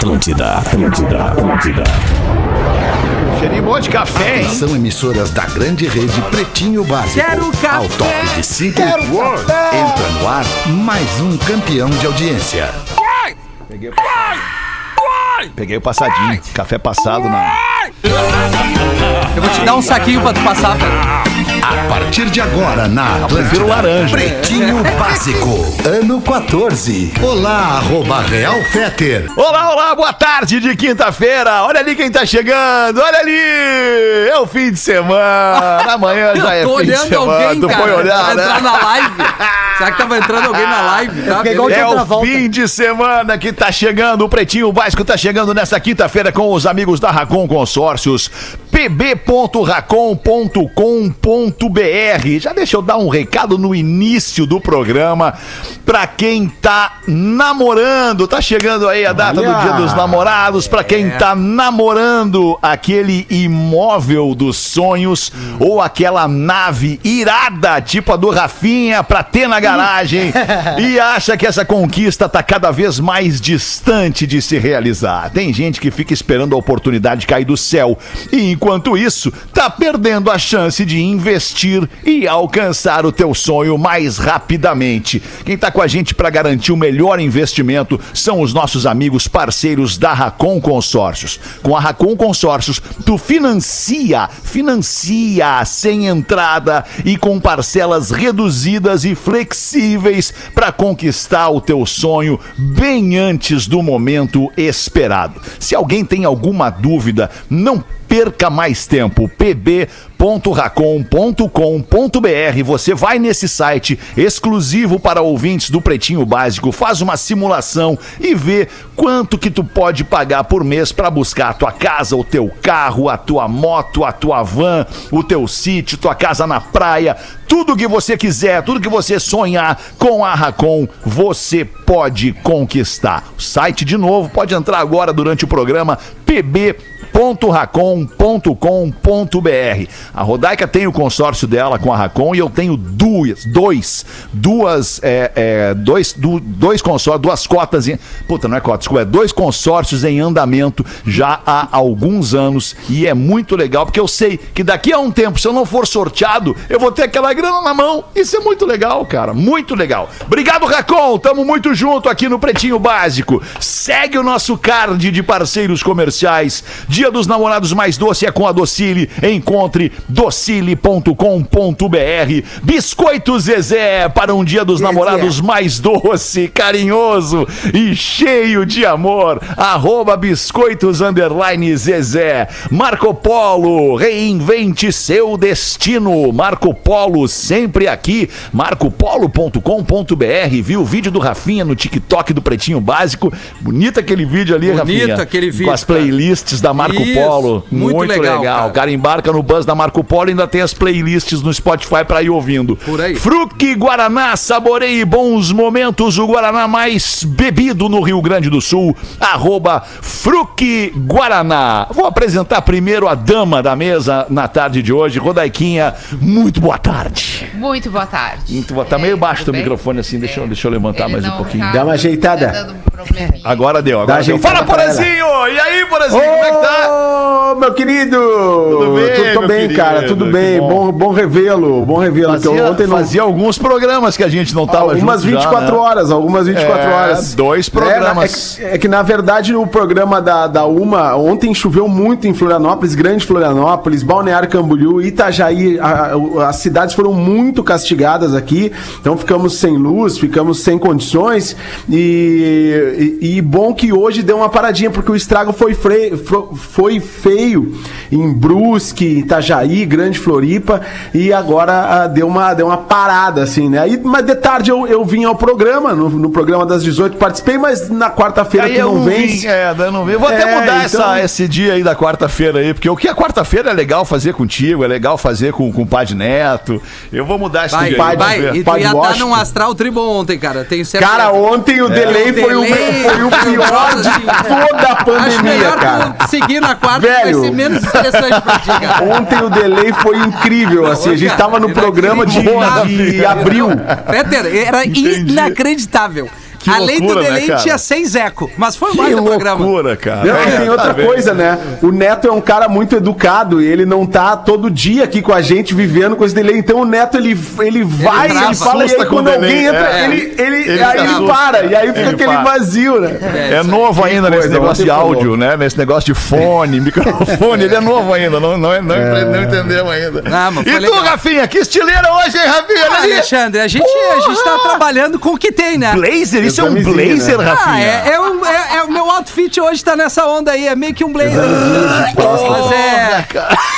Atlântida, Atlântida, Atlântida. Cheirinho bom de café, hein? São emissoras da grande rede Pretinho Básico. Quero café. Ao toque de cinco. Quero café. Entra no ar mais um campeão de audiência. Peguei, Peguei o passadinho. Café passado na. Eu vou te dar um saquinho pra tu passar, velho. A partir de agora na Atlântida. laranja. Pretinho Básico. Ano 14. Olá, arroba Real Feter. Olá, olá, boa tarde de quinta-feira. Olha ali quem tá chegando, olha ali. É o fim de semana. Amanhã já é Eu tô fim de olhando semana. alguém, tu cara. foi olhar, né? entrar na live. Será que tava entrando alguém na live? Tá? É o volta. fim de semana que tá chegando, o Pretinho Básico tá chegando nesta quinta-feira com os amigos da Racon Consórcios, pb.racon.com.br. Já deixa eu dar um recado no início do programa pra quem tá namorando, tá chegando aí a data do Olha. Dia dos Namorados, pra quem É. tá namorando aquele imóvel dos sonhos ou aquela nave irada, tipo a do Rafinha, pra ter na garagem e acha que essa conquista tá cada vez mais distante de se realizar. Tem gente que fica esperando a oportunidade cair do céu e enquanto isso, tá perdendo a chance de investir e alcançar o teu sonho mais rapidamente. Quem tá com a gente para garantir o melhor investimento são os nossos amigos parceiros da Racon Consórcios. Com a Racon Consórcios, tu financia, financia sem entrada e com parcelas reduzidas e flexíveis para conquistar o teu sonho bem antes do momento esperado. Se alguém tem alguma dúvida, não perca mais tempo. pb.racon.com.br. Você vai nesse site exclusivo para ouvintes do Pretinho Básico, faz uma simulação e vê quanto que tu pode pagar por mês para buscar a tua casa, o teu carro, a tua moto, a tua van, o teu sítio, tua casa na praia, tudo que você quiser, tudo que você sonhar com a Racon, você pode conquistar. O site de novo, pode entrar agora durante o programa pb racon.com.br. A Rodaica tem o consórcio dela com a Racon e eu tenho duas, dois, duas, é, é, dois, du- dois consórcios, duas cotas em, puta, não é cota, desculpa, é dois consórcios em andamento já há alguns anos e é muito legal porque eu sei que daqui a um tempo, se eu não for sorteado, eu vou ter aquela grana na mão. Isso é muito legal, cara, muito legal. Obrigado, Racon, tamo muito junto aqui no Pretinho Básico. Segue o nosso card de parceiros comerciais. Dia dos Namorados mais doce é com a Docile. Encontre docile.com.br. Biscoito Zezé para um Dia dos Namorados mais doce, carinhoso e cheio de amor. Arroba biscoitos underline Zezé. Marco Polo, reinvente seu destino. Marco Polo sempre aqui. marcopolo.com.br. Viu o vídeo do Rafinha no TikTok do Pretinho Básico? Bonito aquele vídeo ali, Bonito Rafinha. aquele vídeo, Com as cara. playlists da Marco Isso, Polo. muito Muito, legal, legal. cara. O cara embarca no bus da Marco Polo e ainda tem as playlists no Spotify pra ir ouvindo. Por aí. Fruque Guaraná, saboreie bons momentos. O Guaraná mais bebido no Rio Grande do Sul. Arroba Fruque Guaraná. Vou apresentar primeiro a dama da mesa na tarde de hoje. Rodaiquinha, muito boa tarde. Muito boa tarde. Muito boa. Tá meio baixo bem? microfone assim. Deixa, eu- deixa eu levantar Ele mais um pouquinho. tá- Dá uma ajeitada. tá dando probleminha. Agora deu, agora Dá deu. Fala. Porazinho! E aí, Porazinho, como é que tá? Ô, meu querido! Tudo bem, Tudo meu bem, querido? cara, tudo bem. bom. Bom, revê-lo, bom revê-lo. Fazia, ontem não... fazia alguns programas que a gente não tava Algumas junto já, 24 né? horas, algumas 24 É, horas. dois programas. É, é que- é que, na verdade o programa da, da UMA, ontem choveu muito em Florianópolis, Grande Florianópolis, Balneário Camboriú, Itajaí, a- a- as cidades foram muito castigadas aqui, então ficamos sem luz, ficamos sem condições e, e, e bom que hoje deu uma paradinha, porque o estrago foi, fre- fro- foi feio em Brusque, Itajaí, Grande Floripa e agora ah, deu, uma, deu uma parada, assim, né? Aí, mas de tarde eu, eu vim ao programa, no, no programa das 18 participei, mas na quarta-feira que eu não vem. é, não vem. Vou até É, mudar então- essa, esse dia aí da quarta-feira aí, porque o que a quarta-feira é legal fazer contigo, é legal fazer com, com o Padre Neto. Eu vou mudar esse Vai, dia Pai- aí. vai. ver. E tu Pai ia estar Washington. num astral tribom ontem, cara. Tenho certeza. Cara, ontem o delay, foi, o, delay. foi o pior de toda a pandemia, cara. tu na quarta, Velho. vai ser menos estressante pra ti, cara. Ontem o delay foi incrível, assim. A gente cara, tava no programa de, de abril. Peter, era Entendi. inacreditável. Que Além loucura, do né, delay, cara? tinha seis eco. Mas foi um Que baita programa. loucura, cara. Não, e É, tem tá outra vendo? coisa, né? O Neto é um cara muito educado e ele não tá todo dia aqui com a gente vivendo com esse delay. Então o Neto, ele, ele vai, ele, trava. fala, e aí quando o alguém delay, entra, é. ele, ele, Ele aí ele assusta. para. E aí fica Ele aquele para. vazio, né? É novo ainda nesse coisa, negócio de falou. áudio, né? Nesse negócio de fone, microfone. Ele é novo ainda, não, não, não, não entendemos ainda. Ah, e foi tu, legal. Rafinha, que estileira hoje, hein, Rafinha? Ah. Alexandre, a gente, a gente tá trabalhando com o que tem, né? Blazer? Isso é um blazer, né? Rafinha? Ah, é, é, um- é- é o meu outfit hoje tá nessa onda aí, é meio que um blazer. Mas é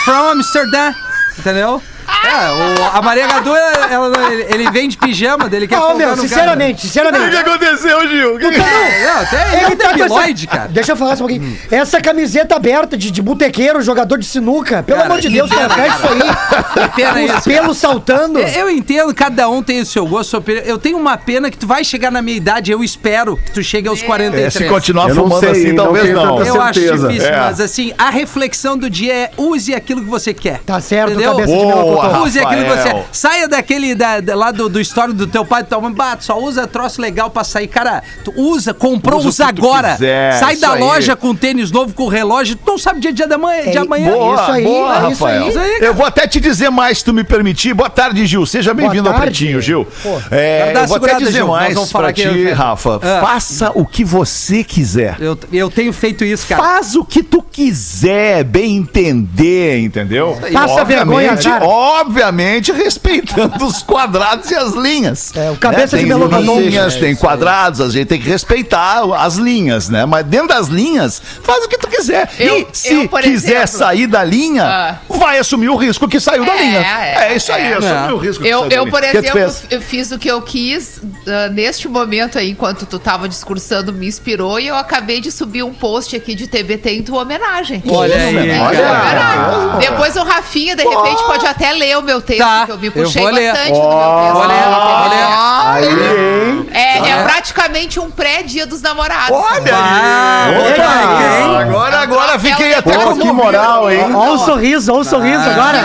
from Amsterdã, entendeu? É, o- a Maria Gadu, ela, ela- ele vem de pijama dele, quer Ô, folgar meu, no sinceramente, O que sinceramente. aconteceu, Gil? Que que- Cara. Não, tem, Ele ele tá com essa... cara. Deixa eu falar só um pouquinho. Essa camiseta aberta de, de botequeiro, jogador de sinuca. Pelo Cara, amor de Deus, pena, cara, isso aí. Que pena Os isso. pelos saltando. Eu- Eu entendo, cada um tem o seu gosto. Eu tenho uma pena que tu vai chegar na minha idade, eu espero que tu chegue aos 43. É, se continuar Eu não fumando sei, assim, não talvez não. Eu acho certeza. difícil, É. mas assim, a reflexão do dia é use aquilo que você quer. Tá certo, Entendeu? cabeça de Boa. Use aquilo que você. Saia daquele da, da- lá do, do histórico do teu pai e tua mãe. Bah, tu só usa troço legal pra sair. Cara, tu usa, comprou, Usa usa agora. quiser, Sai da aí. loja com tênis novo, com relógio. Tu não sabe dia, dia da manhã, de É, amanhã. Boa, Isso aí, boa, é isso Rafael. aí. Isso aí, eu vou até te dizer mais, se tu me permitir. Boa tarde, Gil. Seja bem-vindo ao. Pretinho, Gil. Pô, É, eu vou até dizer Gil. Mais vamos falar pra aqui, ti? Rafa. Ah. Faça o que você quiser. Eu, eu tenho feito isso, cara. Faz o que tu quiser, bem entender, entendeu? Passa vergonha, cara. Obviamente respeitando os quadrados e as linhas. É, o cabeça né? de Tem melocotão. linhas, É, tem isso quadrados, a gente tem que respeitar as linhas, né? Mas dentro das linhas, faz o que tu quiser. Eu- e se eu, por quiser exemplo- sair da linha, Ah. vai assumir o risco que saiu da É, linha. é, É, isso aí, é. assumir o risco que Eu, saiu da eu, linha. por que tu exemplo, eu fiz o que eu quis ah, neste momento aí, enquanto tu tava discursando, me inspirou e eu acabei de subir um post aqui de TBT em tua homenagem. Olha aí, tua olha. homenagem. Depois o Rafinha, de repente, pode até ler o meu texto, Tá, que eu me eu puxei vou ler. bastante do meu Ó, texto. vou ler, vou ler. Aí, hein? É, é É. praticamente um pré-dia dos namorados. Olha Ah, aí! olha aí, hein? Agora, agora fiquei até Pô, que moral, hein? Ó o sorriso, ó o sorriso Digo agora.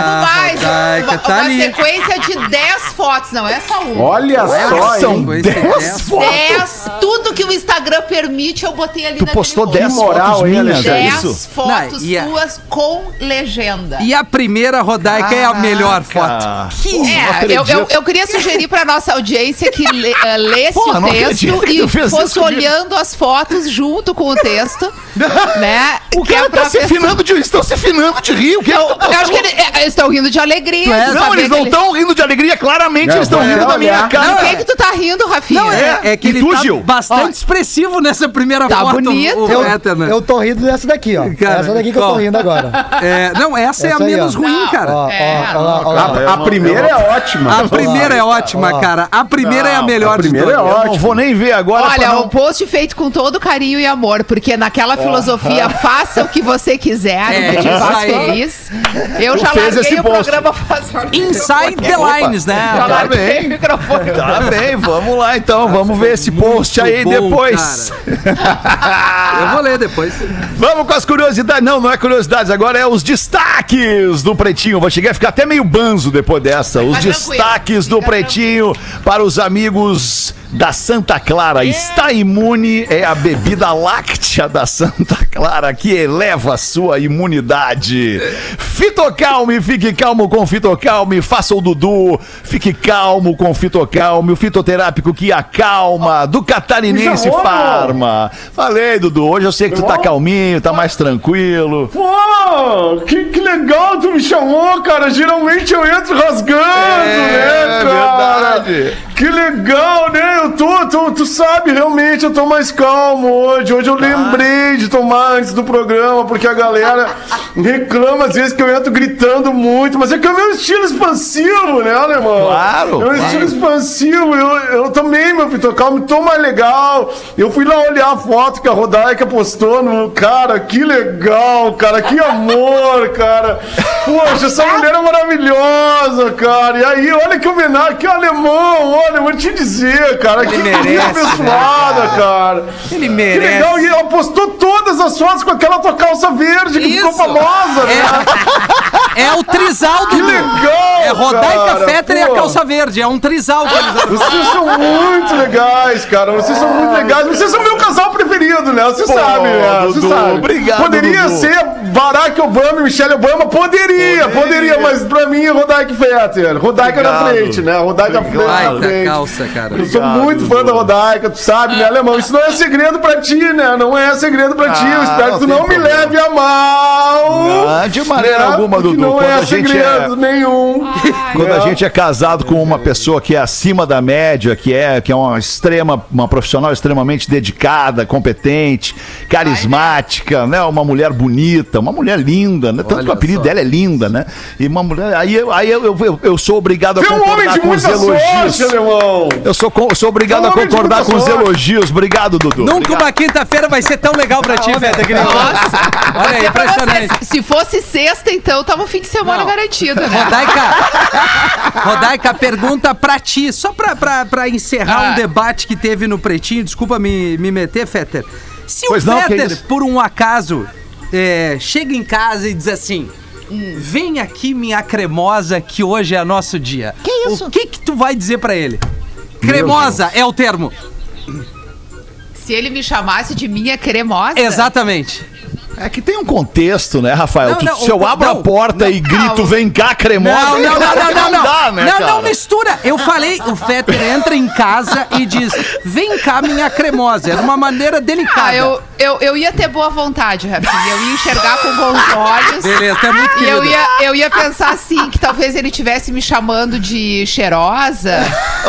Tá, uma, tá uma ali. sequência de 10 fotos, não é só uma. Olha só, São hein? Coisa 10 dessa. fotos. 10, tudo que o Instagram permite, eu botei ali Tu postou post. 10 moral, fotos minhas, é Alexandre? isso? 10 fotos Não, e a- tuas com legenda. E a primeira rodaica é a melhor cara. foto. Que É, eu, eu, eu queria sugerir pra nossa audiência que le, eh, lesse Pô, o texto e fosse olhando as fotos junto com o texto, né? O que cara pra tá se finando de. Estão se finando de rir. O que é que Eu, tu eu acho que ele- é, eles estão rindo de alegria. É? Não, eles não ele- estão rindo de alegria, claramente Não, eles estão rindo da minha olhar. cara. Por que, que tu tá rindo, Rafinha? Não, é, é que E ele tu, tá Gil? bastante expressivo nessa primeira Tá foto. bonito. O, Eu, né? eu tô rindo dessa daqui, ó. Cara, essa daqui que eu tô rindo agora. É, não, essa, é a Essa aí, menos ó. ruim, Não. cara. Ó, É, ó, ó, ó. A, primeira é ótima. A primeira é ótima, cara. A primeira é a Não, melhor a primeira de é todas. Não vou nem ver agora. Olha, não- um post feito com todo carinho e amor, porque naquela filosofia faça o que você quiser, É, o que te faz feliz. Eu já larguei esse o post. Programa faz Inside the lines, né? Tá larguei bem. microfone. Tá bem, vamos lá então. Vamos ver esse post aí bom, depois. Eu vou ler depois. Vamos com as curiosidades. Não, não é curiosidades, agora é os destaques do Pretinho. Vou chegar a ficar até meio banzo depois dessa. Os Tá tranquilo, destaques do fica Pretinho para os amigos da Santa Clara. Está imune é a bebida láctea da Santa Clara que eleva a sua imunidade. Fitocalme, fique calmo com Fitocalme. Faça o Dudu. Fique calmo com Fitocalme, o fitoterápico que acalma do Catarinense Farma. Falei, Dudu. Hoje eu sei que tu tá calminho, tá mais tranquilo. Pô, que, que legal tu me chamou, cara. Geralmente eu entro rasgando, É, né, cara? verdade. Que legal, né? Eu tô, tô- tu sabe, realmente eu tô mais calmo hoje. Hoje eu lembrei de tomar antes do programa, porque a galera reclama às vezes que eu entro gritando muito, mas é que é o meu estilo expansivo, né, alemão? Claro, É um claro. estilo expansivo. Eu, eu também, meu Vitor Calmo, tô mais legal. Eu fui lá olhar a foto que a Rodaica postou no. Cara, que legal, cara, que amor, cara. Poxa, essa mulher é maravilhosa, cara. E aí, olha que homenagem, que alemão, olha, eu vou te dizer, cara. que merece, abençoada, né, cara? Ele Que merece. legal, e ela postou todas as pessoas com aquela tua calça verde que ficou Isso. famosa, né? É, é o trisal do. Que legal, É Rodaica cara, Fetter e a calça verde. É um trisal que Vocês são muito legais, cara. Vocês são muito legais. Vocês são meu casal preferido, né? Você Pô, sabe, né? Você Dudu, sabe. obrigado, Poderia Dudu. ser Barack Obama e Michelle Obama? Poderia, poderia, mas pra mim é Rodaica Fetter. Rodaica na Obrigado. frente, né? Rodaica Obrigado. na Baita calça, cara. Eu sou Obrigado, muito fã da Rodaica, tu sabe, né, alemão? Isso não é segredo pra ti, né? Não é segredo pra ti. Eu Ah, espero que tu não me leve a mal. De maneira né? alguma, Dudu. Não Quando é a gente segredo é- nenhum. Quando a É. gente é casado com uma pessoa que é acima da média, que é, que é uma extrema, uma profissional extremamente dedicada, competente, carismática, né? Uma mulher bonita, uma mulher linda, né? Tanto Olha que o apelido só. dela é linda, né? E uma mulher. Aí, eu- aí eu, eu, eu sou obrigado a Você é um homem concordar de com os elogios. sorte, Eu sou, co- sou obrigado É um a concordar com os sorte. elogios. Obrigado, Dudu. Nunca Obrigado. uma quinta-feira vai ser tão legal pra ti, hoje. Nossa, Olha aí, impressionante. vocês, Se fosse sexta, então tava o fim de semana Não. garantido, né? Rodaica, Rodaica, pergunta pra ti, só pra, pra, pra encerrar Ah. um debate que teve no Pretinho, desculpa me, me meter, Fetter. Se Pois o Fetter, isso? por um acaso, é, chega em casa e diz assim... Vem aqui, minha cremosa, que hoje é nosso dia. Que isso? O que que tu vai dizer pra ele? Cremosa é o termo. Se ele me chamasse de minha cremosa. Exatamente. É que tem um contexto, né, Rafael? Não, Tu- não, se eu o- abro a não, porta e grito, vem cá, cremosa. Não, não, não, não, não, não. dá, né, não, cara? não mistura. Eu falei, o Fetter entra em casa e diz: vem cá, minha cremosa. Era uma maneira delicada. Ah, eu, eu, eu ia ter boa vontade, Rafinha. Eu ia enxergar com bons olhos. Beleza, é muito E eu querida. ia, eu ia pensar assim, que talvez ele estivesse me chamando de cheirosa.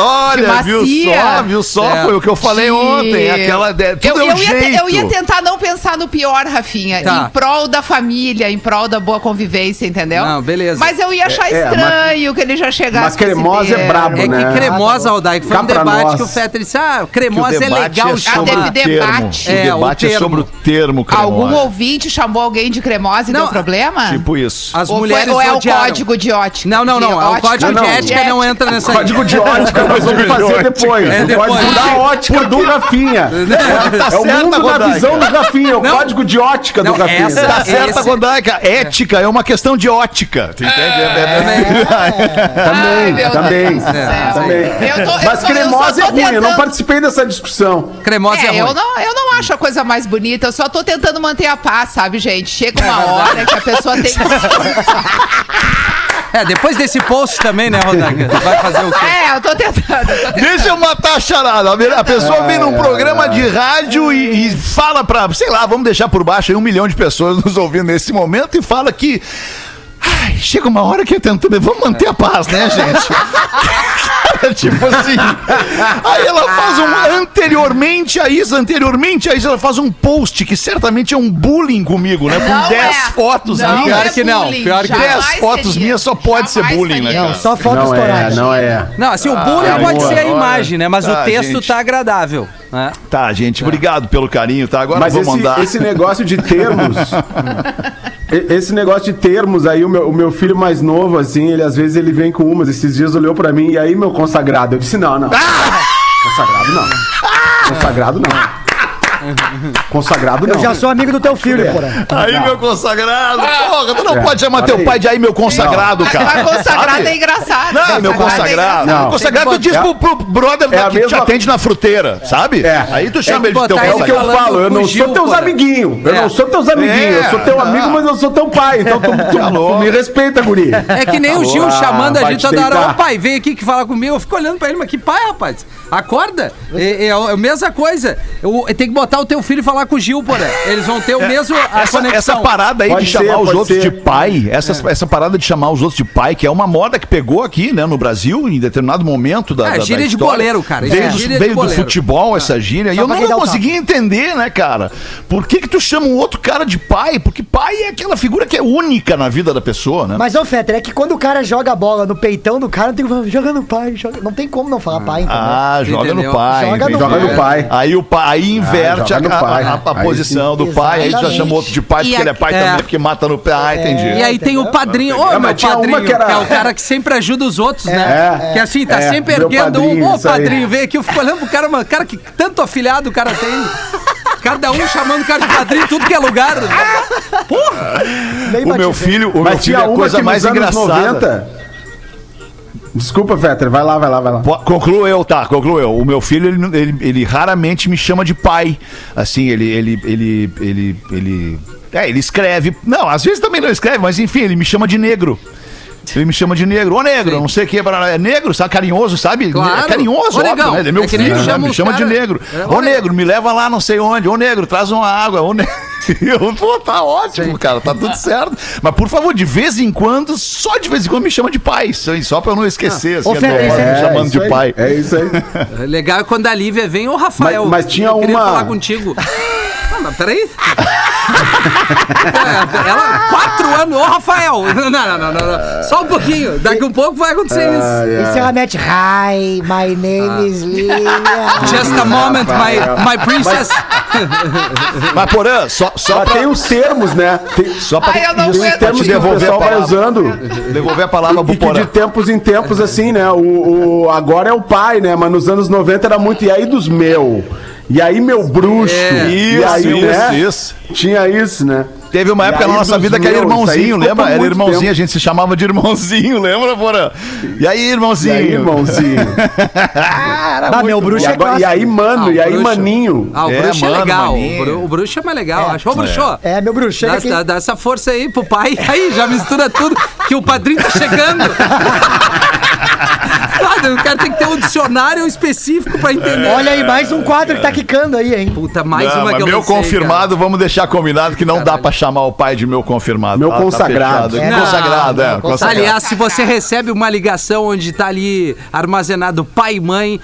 Olha, de viu só, viu só? É. Foi o que eu falei de- ontem. Aquela. de- Tudo eu, é um eu, ia jeito. eu ia tentar não pensar no pior, Rafinha. Tá. Em prol da família, em prol da boa convivência, entendeu? Não, beleza. Mas eu ia achar É, é, estranho que ele já chegasse. mas cremosa é brabo, É que né? cremosa, Rodaico, foi Cá um debate nós. que o Fetter disse: ah, cremosa o é legal é sobre o termo. debate. O É, o debate é sobre o termo cremosa. Algum ouvinte chamou alguém de cremosa e Não, deu problema? Tipo isso. As ou, foi- mulheres ou é o código de ótica? Não, não, não. O ótica? código de não. ética não entra nessa aí. Código de ótica nós vamos fazer depois. É o depois. código da ótica do Rafinha. É, é o certa, mundo da Rodaica. visão do Rafinha, o Não. código de ótica do Não, Rafinha. essa- Tá certa, Esse- Rodaica. Ética é uma questão de ótica. Tu entende? É- meu Também, do também. Eu tô- eu Mas cremosa é ruim, eu não participei dessa discussão. Cremosa é, É, ruim. eu não, eu não acho a coisa mais bonita, eu só tô tentando manter a paz, sabe, gente? Chega uma hora que a pessoa tem que. É, depois desse post também, né, Rodaica? Tu Vai fazer o quê? É, eu tô tentando. Deixa eu matar a charada. A pessoa vem num programa de rádio e, e fala pra, sei lá, vamos deixar por baixo aí um milhão de pessoas nos ouvindo nesse momento e fala que. Ai, chega uma hora que eu tento. Vamos manter a paz, né, gente? tipo assim. Aí ela faz um. Anteriormente a isso, anteriormente a isso, ela faz um post que certamente é um bullying comigo, né? Com Não 10 é. fotos Não minhas. Pior que não, pior que jamais 10 fotos seria. minhas só pode ser bullying, né, faria. cara? Só foto Não é, estourada. não é. Não, assim, o bullying Ah, pode amor, ser a imagem, né? Mas Tá, o texto gente. tá agradável. Né? Tá, gente, obrigado pelo carinho, tá? Agora Mas eu esse, vou mandar. esse negócio de termos. esse negócio de termos aí, o meu, o meu filho mais novo, assim, ele às vezes ele vem com umas. Esses dias olhou pra mim, e aí, meu consagrado? Eu disse: não, não. Consagrado não. Consagrado não. Consagrado não. Eu já sou amigo do teu filho, porra. Aí, meu consagrado. Porra, tu não É, pode chamar teu aí. pai de aí, meu consagrado, cara. Mas consagrado é engraçado. Não, meu consagrado. Não. Meu consagrado, tu diz É- pro, pro brother é que te mesma- atende na fruteira, sabe? É. Aí tu chama É ele de teu botar É o que eu consagrado. falo, eu não Gil, sou teus amiguinhos. Eu É. não sou teus amiguinhos. Eu sou teu É, amigo, não. mas eu sou teu pai. Então tu, Tá me respeita, guri. É que nem o Gil Ah, chamando a vai gente te toda hora. Ô pai, vem aqui que fala comigo. Eu fico olhando pra ele, mas que pai, rapaz? Acorda. É, é a mesma coisa. Eu, tem que botar o teu filho e falar com o Gil, porra. Eles vão ter o mesmo a Essa, conexão. essa parada aí Pode de ser, chamar os outros ser. de pai, essa, essa parada de chamar os outros de pai, que é uma moda que pegou aqui, né, no Brasil, em determinado momento da, É, da, da gíria de história. boleiro, cara. Veio, É, do, gíria de veio do futebol essa gíria. E Só eu pra não, conseguia entender, né, cara? Por que que tu chama um outro cara de pai? Porque pai é aquela figura que é única na vida da pessoa, né? Mas, ô, Fetter, é que quando o cara joga a bola no peitão do cara, não tem como falar, joga no pai, joga... Não tem como não falar pai, entendeu? Ah, joga Entendeu? no pai. Joga no entendeu? Joga no pai. Aí o pai aí inverte joga a, a- a- a Aí posição sim. do pai, aí já chama outro de pai, E porque a- ele é pai é. também, porque mata no pai. Ah, entendi. E aí tem o padrinho. Ô, É, meu padrinho, que era- é o cara que sempre ajuda os outros, né? É. que assim, tá É, sempre erguendo um. padrinho, Ô, padrinho, vem aqui. Eu fico olhando pro cara, mano, cara, que tanto afilhado o cara tem. Cada um chamando o cara de padrinho em tudo que é lugar. Nem O meu filho, o meu filho tinha é a uma coisa mais engraçada. 90... Desculpa, Fetter, vai lá, vai lá, vai lá. Concluo eu, tá, concluo eu. O meu filho, ele, ele, ele raramente me chama de pai. Assim, ele, ele, ele, ele, ele, é, ele escreve. Não, às vezes também não escreve, mas enfim, ele me chama de negro. Ele me chama de negro. Ô, negro, não sei o que. É negro, sabe? Carinhoso, sabe? Claro. É carinhoso, Ô, óbvio, né? Ele é meu É filho, né? Me chama de cara- negro. É, ô, Ô, negro. me leva lá não sei onde. Ô, negro, traz uma água. Ô, negro. Eu, Pô, tá ótimo, cara. Tá tudo certo. Mas, por favor, de vez em quando, só de vez em quando me chama de pai. Só pra eu não esquecer. assim, Ô, a Fê, minha isso avó é- me chamando isso de aí, pai. É isso aí. É Legal é quando a Lívia vem, ô Rafael. Mas- mas tinha eu queria uma- falar contigo. Ah, mas peraí. É, Ela, quatro anos, ô Rafael. Não, não, não, não, não. Só um pouquinho. Daqui um pouco vai acontecer isso. Esse ela mete, hi, my name is Lilian. Just a moment, my, my princess. Mas, Porã, só, só Mas pra, tem os termos, né? Tem, só pra Ai, eu não os termos que o devolver pessoal a vai palavra. usando. devolver a palavra pro E Porã. de tempos em tempos, assim, né? O, o- agora é o pai, né? Mas nos anos 90 era muito. E aí dos meu? E aí meu bruxo? É. e Isso, aí, isso, né? isso. Tinha isso, né? Teve uma E época na nossa vida que era meus, irmãozinho, lembra? Era irmãozinho, tempo. a gente se chamava de irmãozinho, lembra, Porã? E aí, E irmãozinho? aí, irmãozinho? Ah, meu bruxo e, é agora- e aí, mano, Ah, e aí, bruxo. maninho? Ah, o É, bruxo é mano, legal. maninho. O, bru- o bruxo é mais legal. Acho. Ô, bruxo. É, meu bruxo, Dá, dá- dá essa força aí pro pai. Aí, já mistura tudo, que o padrinho tá chegando. Ah, o cara tem que ter um dicionário específico pra entender. Olha aí, mais um quadro que tá quicando aí, hein? Puta, mais Não, uma que eu meu sei, confirmado, vamos deixar combinado que não dá pra chamar o pai de meu confirmado. Meu Tá- tá consagrado. fechado. Não, consagrado, é. consagrado. Aliás, se você recebe uma ligação onde tá ali armazenado pai e mãe,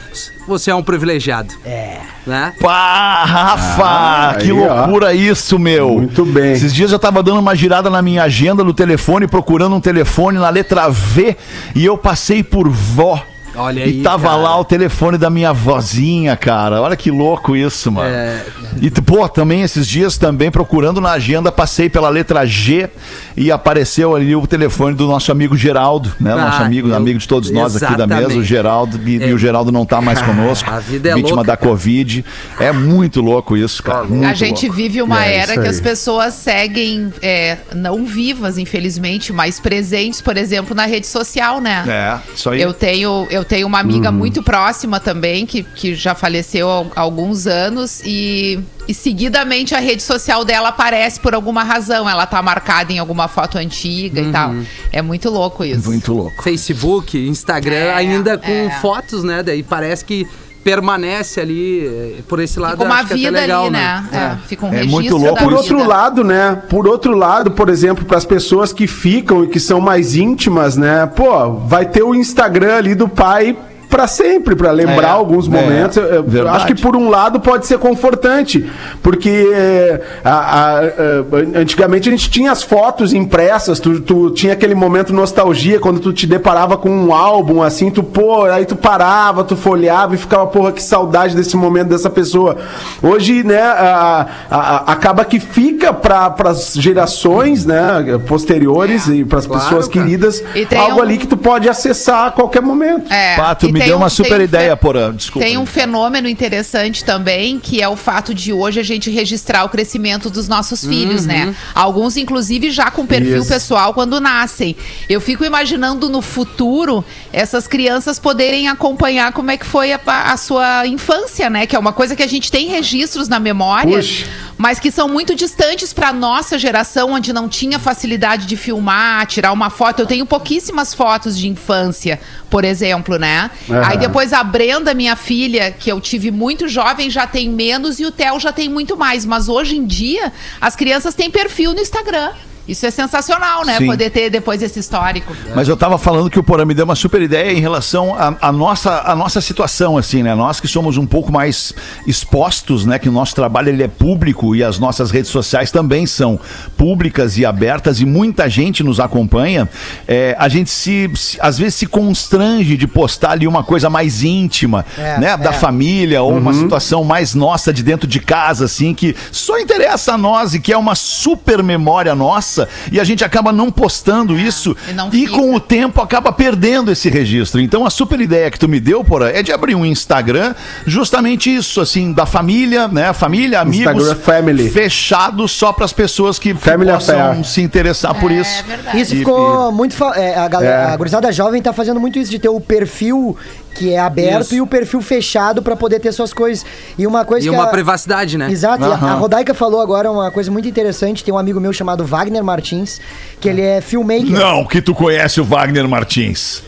você é um privilegiado. É. Né? Pá, Rafa, Ah, que aí, ó. loucura isso, meu. Muito bem. Esses dias eu tava dando uma girada na minha agenda do telefone, procurando um telefone na letra V, e eu passei por vó. Olha E aí, tava cara. lá o telefone da minha vozinha, cara. Olha que louco isso, mano. É. E, pô, também esses dias também procurando na agenda, passei pela letra G e apareceu ali o telefone do nosso amigo Geraldo, né? Ah, nosso amigo, eu- amigo de todos nós aqui da mesa, o exatamente. Geraldo, e, É. e o Geraldo não tá mais conosco. A vida é vítima louca, da Covid. É muito louco isso, cara. muito A gente louco. vive uma É, era que as pessoas seguem, é, não vivas, infelizmente, mas presentes, por exemplo, na rede social, né? É, isso aí. Eu tenho, eu tenho uma amiga muito próxima também, que, que já faleceu há alguns anos, e, e seguidamente a rede social dela aparece por alguma razão. Ela tá marcada em alguma foto antiga e tal. É muito louco isso. Muito louco. Facebook, Instagram, É, ainda com é. fotos, né? Daí parece que permanece ali eh, por esse lado. Fica uma acho que é vida legal, ali, né? É, Fica um É registro muito louco da Por vida. outro lado, né? Por outro lado, por exemplo, para as pessoas que ficam e que são mais íntimas, né? Pô, vai ter o Instagram ali do pai para sempre, para lembrar É, alguns é, momentos. Eu- eu acho que por um lado pode ser confortante, porque é, a- a- a- antigamente a gente tinha as fotos impressas, tu, tu tinha aquele momento nostalgia quando tu te deparava com um álbum assim, tu pô, aí tu parava, tu folhava e ficava, porra, que saudade desse momento dessa pessoa. Hoje, né, a- a- a- acaba que fica para as gerações, né, posteriores e para as Claro, pessoas cara. queridas, E algo um- ali que tu pode acessar a qualquer momento. É, Pá, tu e me deu um- uma super um ideia, fe- Porã. Desculpa. Tem um fenômeno interessante também, que é o fato de hoje a gente registrar o crescimento dos nossos filhos, né? Alguns, inclusive, já com perfil Isso. pessoal quando nascem. Eu fico imaginando no futuro essas crianças poderem acompanhar como é que foi a, a sua infância, né? Que é uma coisa que a gente tem registros na memória, Puxa. mas que são muito distantes para nossa geração, onde não tinha facilidade de filmar, tirar uma foto. Eu tenho pouquíssimas fotos de infância, por exemplo, né? Aham. Aí depois a Brenda, minha filha, que eu tive muito jovem, já tem menos e o Theo já tem muito mais. Mas hoje em dia, as crianças têm perfil no Instagram. Isso é sensacional, né? Sim. Poder ter depois esse histórico. Mas eu tava falando que o Porã me deu uma super ideia em relação à nossa, a nossa situação, assim, né? Nós que somos um pouco mais expostos, né? Que o nosso trabalho ele é público e as nossas redes sociais também são públicas e abertas e muita gente nos acompanha. É, a gente se, se- às vezes se constrange de postar ali uma coisa mais íntima, É, né? Da é. família ou uma situação mais nossa de dentro de casa, assim, que só interessa a nós e que é uma super memória nossa. E a gente acaba não postando isso E e com o tempo acaba perdendo esse registro. Então a super ideia que tu me deu, Porã, é de abrir um Instagram justamente isso, assim, da família, né? Família, amigos, Instagram family. fechado só para as pessoas que Family possam affair. se interessar por É isso. verdade. Isso E- ficou muito. fa- é, a, galera, É. a gurizada jovem tá fazendo muito isso, de ter o perfil que é aberto Isso. e o perfil fechado pra poder ter suas coisas. E uma coisa E que. uma a- privacidade, né? Exato, e a, a Rodaica falou agora uma coisa muito interessante. Tem um amigo meu chamado Wagner Martins, que ele é filmmaker. Não, que tu conhece o Wagner Martins.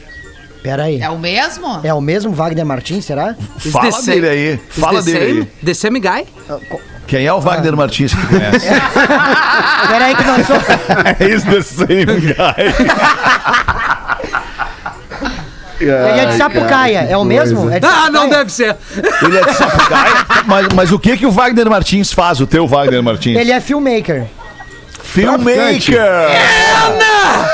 Pera aí. É o mesmo? É o mesmo Wagner Martins, será? Is Fala the same- dele aí. Fala dele same- aí. The same guy? Quem é o Wagner Martins que tu conhece? Pera aí que nós somos. Is the same guy. Ele é de Sapucaia, é o mesmo? É Ah, não deve ser. Ele é de Sapucaia. mas, mas o que que o Wagner Martins faz, o teu Wagner Martins? Ele é filmmaker. Filmmaker.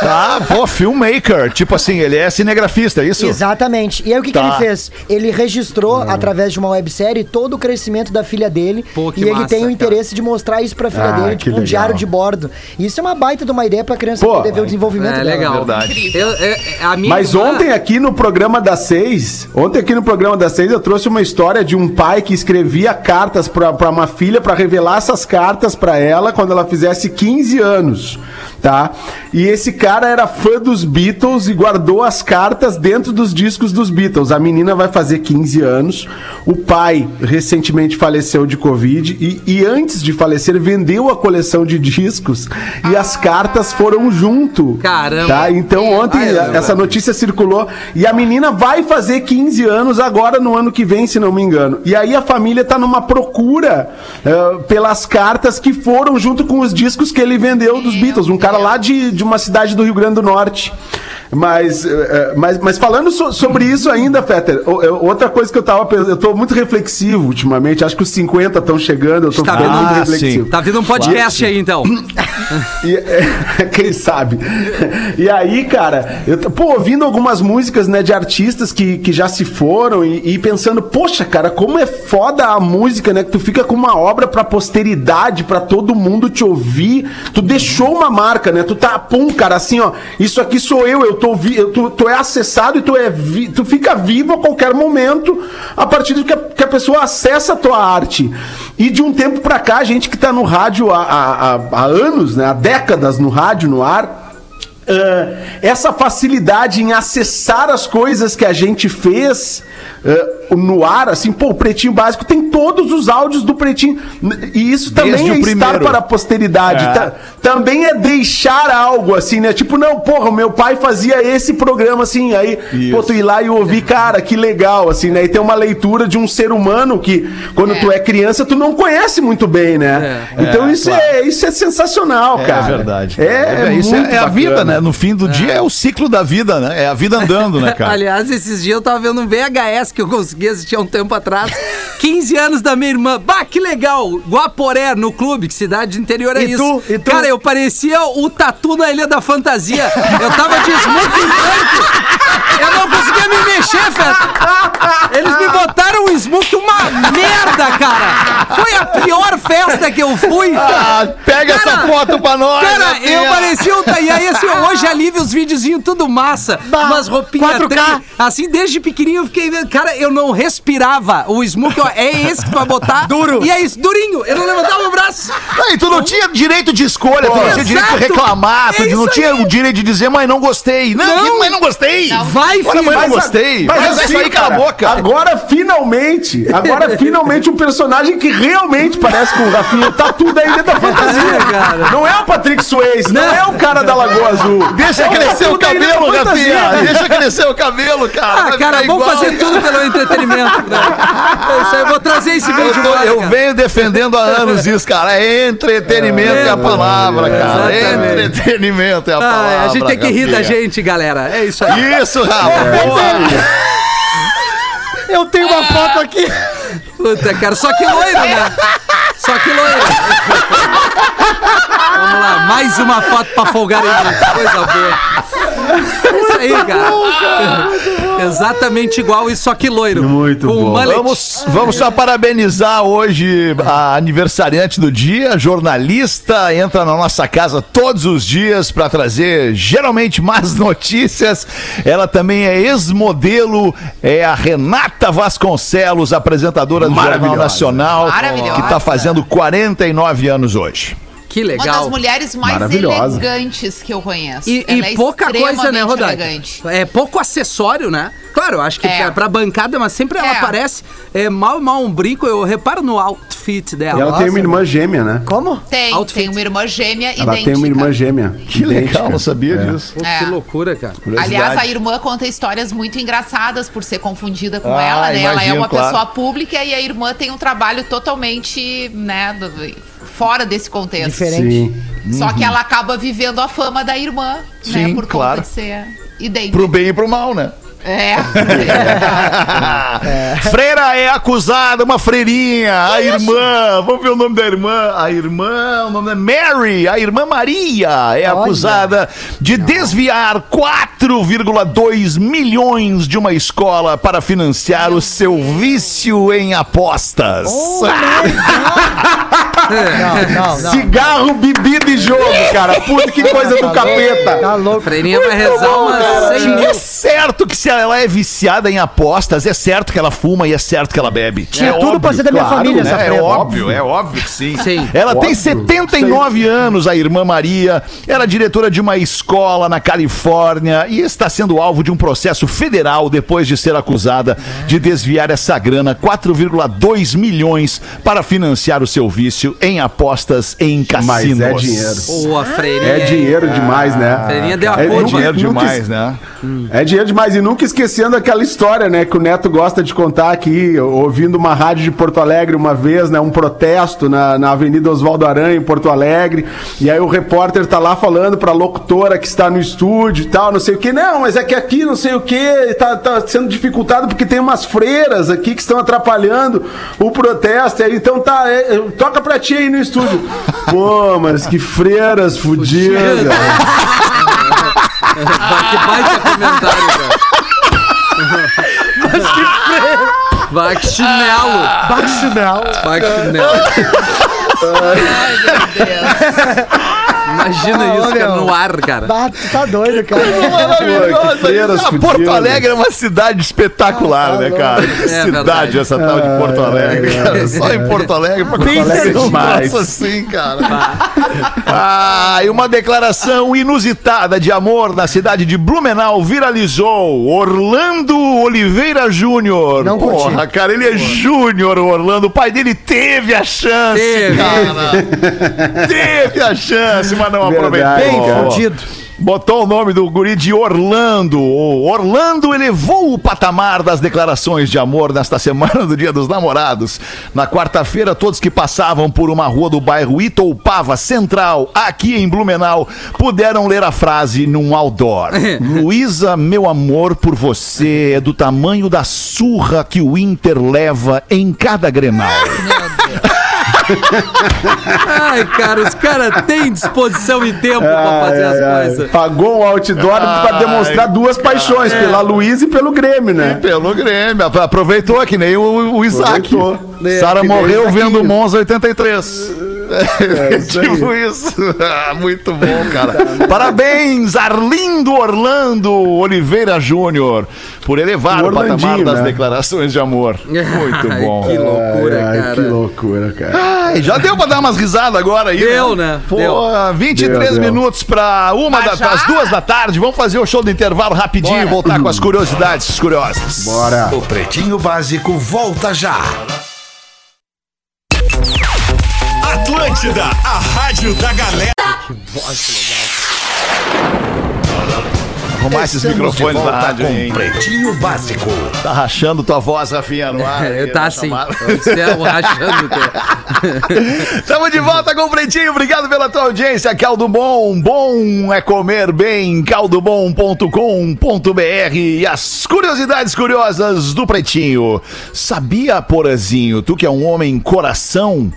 Tá, pô, filmmaker. Tipo assim, ele é cinegrafista, é isso? Exatamente. E aí o que, que Tá. ele fez? Ele registrou, através de uma websérie, todo o crescimento da filha dele. Pô, que e ele massa, tem o cara. interesse de mostrar isso pra filha Ah, dele, que tipo um legal. diário de bordo. E isso é uma baita de uma ideia pra criança Pô, poder ver o desenvolvimento É dela. legal. Verdade. Eu, é, é, a minha Mas irmã- ontem aqui no programa das seis, ontem aqui no programa das seis eu trouxe uma história de um pai que escrevia cartas pra pra uma filha pra revelar essas cartas pra ela quando ela fizesse 15 anos, tá? E esse cara era fã dos Beatles e guardou as cartas dentro dos discos dos Beatles. A menina vai fazer 15 anos, o pai recentemente faleceu de Covid e, e antes de falecer vendeu a coleção de discos e as cartas foram junto. Caramba. Tá? Então ontem Ai, essa notícia circulou e a menina vai fazer 15 anos agora no ano que vem, se não me engano. E aí a família tá numa procura eh, pelas cartas que foram junto com os discos que ele vendeu dos Beatles. Um cara Deus. lá de, de uma cidade do Rio Grande do Norte. Mas, eh, eh, mas, mas falando so- sobre isso ainda, Fetter, eh, outra coisa que eu tava pensando, eu tô muito reflexivo ultimamente, acho que os 50 estão chegando, eu tô Tá ficando vendo? muito Ah, reflexivo. Tá vindo um podcast aí, então. E, é, quem sabe? E aí, cara, eu tô, pô, ouvindo algumas músicas, né, de artistas que, que já se foram e, e pensando, poxa, cara, como é foda a música, né? Que tu fica com uma obra pra posteridade, pra todo mundo te ouvir. Tu deixou uma marca, né? Tu tá, pum, cara, assim, ó, isso aqui sou eu, eu tô, vi, eu, tu, tu é acessado e tu, é vi, tu fica vivo a qualquer momento a partir de que a, que a pessoa acessa a tua arte. E de um tempo pra cá, a gente que tá no rádio há, há, há- anos, né? Há décadas no rádio, no ar. ah, essa facilidade em acessar as coisas que a gente fez ah, no ar, assim, pô, o Pretinho Básico tem todos os áudios do Pretinho. E isso também Desde é o estar para a posteridade. É. Ta- também é deixar algo, assim, né? Tipo, não, porra, meu pai fazia esse programa, assim, aí, Isso. pô, tu ir lá e ouvir, cara, que legal, assim, né? E ter uma leitura de um ser humano que, quando É. tu é criança, tu não conhece muito bem, né? Então É, isso, claro. é, isso é sensacional, É cara. verdade. É, É, é, isso é, muito é a vida, né? No fim do dia é o ciclo da vida, né? É a vida andando, né, cara? Aliás, esses dias eu tava vendo um VHS que eu consegui assistir há um tempo atrás. 15 anos da minha irmã. Bah, que legal! Guaporé, no clube, que cidade de interior é E isso. tu? E tu? Cara, eu parecia o tatu na Ilha da Fantasia. Eu tava de smoking branco. Eu não conseguia me mexer, Feta. Eles me botaram um smoke uma merda, cara. Foi a pior festa que eu fui. Ah, pega Cara, essa foto pra nós! Cara, Rafinha. eu parecia um. E aí, assim, hoje ali vi os videozinhos tudo massa. Bah, umas roupinhas 4K. tri- Assim, desde pequenininho eu fiquei. Cara, eu não respirava. O smoke, ó, é esse que tu vai botar. Duro. E é isso, durinho. Eu não levantava o braço. Não, e tu não tinha direito de escolha, tu não tinha direito de Exato. reclamar, tu É não tinha aí. o direito de dizer, mãe, não gostei. Não, Não. mãe, não gostei. Vai, Olha, filho. mãe, não Mas, gostei. Mas, Mas, é assim, isso aí, cala a boca. Agora, finalmente, agora, finalmente, um personagem que realmente parece com o Rafinha. Tá tudo aí dentro da fantasia. cara. Não é o Patrick Swayze, não, é o cara da Lagoa Azul. Deixa É crescer o aí cabelo. Rafinha. Deixa crescer o cabelo, cara. Ah, cara, vamos fazer tudo pelo entretenimento, né? É isso aí, eu vou trazer esse vídeo Eu, eu cara. venho defendendo há anos isso, cara. Entretenimento é, a palavra, cara. Exatamente. Entretenimento é a palavra. Ah, a gente tem que rir da gente, galera. É isso aí. Isso, Rafa. boa. Eu tenho uma foto aqui. Puta, cara, só que loiro, né? Só que loiro. Vamos lá, mais uma foto pra folgar em mim. Coisa boa. É isso aí, cara. Exatamente igual isso, só que loiro. Muito com bom. mullet. Vamos, vamos só parabenizar hoje a aniversariante do dia, jornalista, entra na nossa casa todos os dias para trazer geralmente más notícias. Ela também é ex-modelo, é a Renata Vasconcelos, apresentadora do Jornal. Nacional, que está fazendo 49 anos hoje. Que Uma das legal. mulheres mais elegantes que eu conheço. E, Ela e é pouca coisa, né, Rodaica? elegante. É pouco acessório, né? Claro, eu acho que É. pra, pra bancada, mas sempre ela É. aparece é, mal e mal um brinco. Eu reparo no outfit dela. E ela tem uma irmã gêmea, né? Como? Tem, Outfit. tem uma irmã gêmea Ela idêntica. tem uma irmã gêmea. Que legal, não sabia É. disso. Pô, É. Que loucura, cara. Aliás, a irmã conta histórias muito engraçadas por ser confundida com Ah, ela, né? ela é imagino, uma claro. pessoa pública e a irmã tem um trabalho totalmente, né, do- fora desse contexto. Diferente. Sim. Só que ela acaba vivendo a fama da irmã, Sim, né? Por claro. conta de ser idêntica. Pro bem e pro mal, né? É. Freira é acusada, uma freirinha, a irmã, vamos ver o nome da irmã, a irmã, o nome é Mary, a irmã Maria é Olha. acusada de desviar 4,2 milhões de uma escola para financiar o seu vício em apostas. Oh, Não, não, não. Cigarro, bebida e jogo, cara. Puta que coisa do capeta. Tá louco. Freirinha vai rezar umas 100 mil. Certo que se ela é viciada em apostas, é certo que ela fuma e é certo que ela bebe. Tinha é tudo pra óbvio, ser da minha claro, família, né? essa É óbvio, é óbvio que sim. Sim. Ela tem Óbvio. 79 anos, a irmã Maria. Era diretora de uma escola na Califórnia e está sendo alvo de um processo federal depois de ser acusada de desviar essa grana, 4,2 milhões, para financiar o seu vício em apostas em cassinos. Mas é dinheiro. Pô, a Freirinha. É dinheiro demais, né? A Freirinha deu a É cor, É dinheiro Nunca- demais, né? É dinheiro demais. E nunca esquecendo aquela história, né? Que o Neto gosta de contar aqui, ouvindo uma rádio de Porto Alegre uma vez, né? Um protesto na, na Avenida Oswaldo Aranha, em Porto Alegre. E aí o repórter tá lá falando pra locutora que está no estúdio e tal, não sei o que. Não, mas é que aqui não sei o que, tá, tá sendo dificultado porque tem umas freiras aqui que estão atrapalhando o protesto. Aí, então tá, é, toca pra ti aí no estúdio. Pô, mas que freiras fudidas. Que baita comentário, cara. Mas que freio. Vai que chinelo. Vai que chinelo. Ai, meu Deus. Imagina Ah, isso, cara, no ar, cara. Tu tá doido, cara. Maravilhosa. freiras Ah, Porto. Alegre é uma cidade espetacular, Ah, tá né, cara? Que É cidade verdade. essa tal de Porto Alegre, cara. Só em Porto Alegre pra um demais. assim, cara. Ah, e uma declaração inusitada de amor na cidade de Blumenau viralizou. Orlando Oliveira Júnior. Não curti. Porra, cara, ele é Júnior, o Orlando. O pai dele teve a chance, Teve. cara. teve a chance, mas não Verdade, aproveitou. Bem cara. fudido. Botou o nome do guri de Orlando. O Orlando elevou o patamar das declarações de amor nesta semana do Dia dos Namorados. Na quarta-feira, todos que passavam por uma rua do bairro Itoupava Central, aqui em Blumenau, puderam ler a frase num outdoor. Luísa, meu amor por você é do tamanho da surra que o Inter leva em cada Grenal. Ai, cara, os caras têm disposição e tempo pra Ai, fazer as ai, ai. coisas. Pagou um outdoor pra demonstrar duas paixões, pela Luísa e pelo Grêmio, né? Pelo Grêmio. Apro- Aproveitou que nem o, o Isaac. Aproveitou. É, Sara morreu vendo o Monza 83. É, isso aí. tipo isso. Ah, Muito bom, cara. Parabéns, Arlindo Orlando Oliveira Júnior, por elevar O o patamar das né? declarações de amor. Muito Ai, bom. que loucura, Ai, ai, cara. Que loucura, cara. Ai, já deu pra dar umas risadas agora aí. Deu, né? Pô, Deu. 23 Deu, deu. minutos pra uma Mas da, pras duas da tarde. Vamos fazer o show do intervalo rapidinho e voltar com as curiosidades curiosas. Bora. O Pretinho Básico volta já. Atlântida, a rádio da galera. Arrumar esses Estamos de microfones da rádio, com hein? Pretinho Básico. Tá rachando tua voz, Rafinha, no ar. É, tá na assim. chamada. Você é o rachando. teu. Tamo de volta com o Pretinho. Obrigado pela tua audiência. Caldo Bom. Bom é comer bem. caldobom.com.br E as curiosidades curiosas do Pretinho. Sabia, Porazinho, tu que é um homem coração,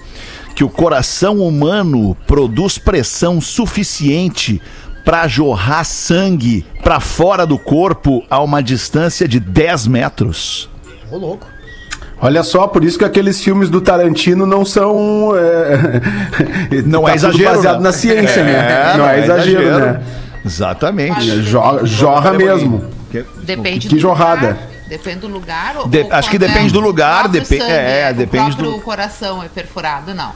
que o coração humano produz pressão suficiente pra jorrar sangue pra fora do corpo a uma distância de 10 metros? Ô, louco. Olha só, por isso que aqueles filmes do Tarantino não são. é, Não tá é tudo exagero. baseado né? na ciência, né? É, Não, é exagero, né? Exatamente. Jo- jorra mesmo. Depende Que jorrada. lugar. Depende do lugar. Ou, De- ou acho que depende do lugar, o depe- é, o depende do- próprio coração é perfurado, não.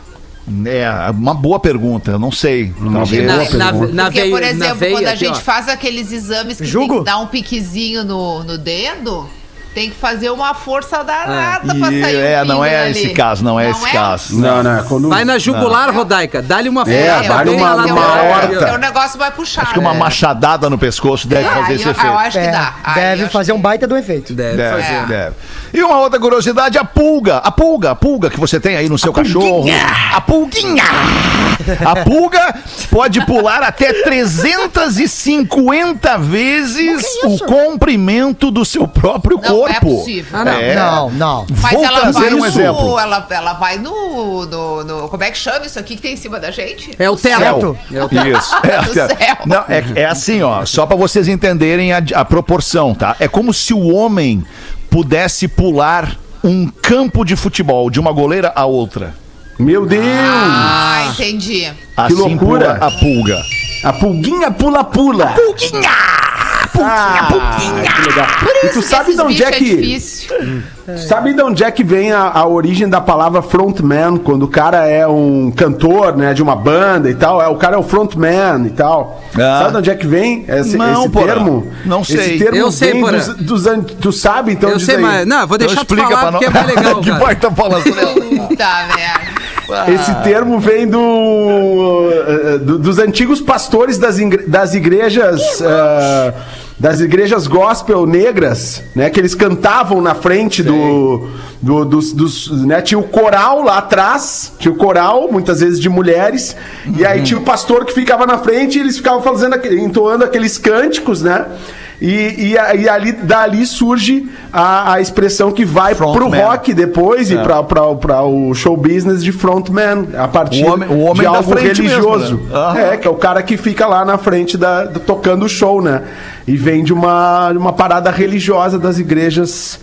É, uma boa pergunta, eu não sei. Talvez. Na, na, na Porque, veia, por exemplo, veia quando a ó. gente faz aqueles exames que Jugo? tem que dar um piquezinho no, no dedo, tem que fazer uma força danada pra E, sair é, um não é pingo esse caso, não é esse caso. Não, não. Quando... Vai na jugular, Rodaica. Dá-lhe uma É, furada dá-lhe bem uma- uma lateral. horta. Seu negócio vai puxar. Acho que uma né? machadada no pescoço deve É, fazer aí esse eu, efeito. eu acho que É, dá. Deve fazer que um baita do efeito. Deve Deve, fazer. É. deve. E uma outra curiosidade, a pulga. A pulga, a pulga que você tem aí no seu cachorro. A pulguinha. A pulga pode pular até 350 vezes o comprimento do seu próprio Não, corpo. é possível. Ah, não. É. Não, não. Mas Vou ela vai um no, exemplo. Ela, ela vai no, no, no- Como é que chama isso aqui que tem em cima da gente? É o teto. É o teto. Isso. É, Do céu. Não, é, é assim, ó, só pra vocês entenderem a, a proporção, tá? É como se o homem pudesse pular um campo de futebol de uma goleira a outra. Meu Deus! Ah, entendi. Assim loucura. pula a pulga. A pulguinha pula-pula. Pulguinha! Pulguinha, pulguinha! Que legal. E tu Por isso sabe que de onde é bichos que. Sabe de onde é que vem a, a origem da palavra frontman? Quando o cara é um cantor, né, de uma banda e tal, é, o cara é o frontman e tal. Ah. Sabe de onde é que vem esse, Não, esse termo? Não sei. Esse termo Eu sei, dos, dos an- Tu sabe, então Eu sei, aí. mas. Não, vou Então deixar tu explica falar porque é mais legal. que tá falando? Puta merda. Esse termo vem do, eh, do- dos antigos pastores das, ingre- das igrejas eh, das igrejas gospel negras, né? Que eles cantavam na frente do, do- dos, dos- né? Tinha o coral lá atrás, tinha o coral muitas vezes de mulheres e aí tinha o pastor que ficava na frente e eles ficavam fazendo entoando aqueles cânticos, né? E, e, e ali dali surge a, a expressão que vai pro Frontman. rock depois e pra, pra, pra o show business de frontman, a partir O homem- o homem de da algo religioso. mesmo, né? Aham. É, que é o cara que fica lá na frente da, do- tocando o show, né? E vem de uma, uma parada religiosa das igrejas.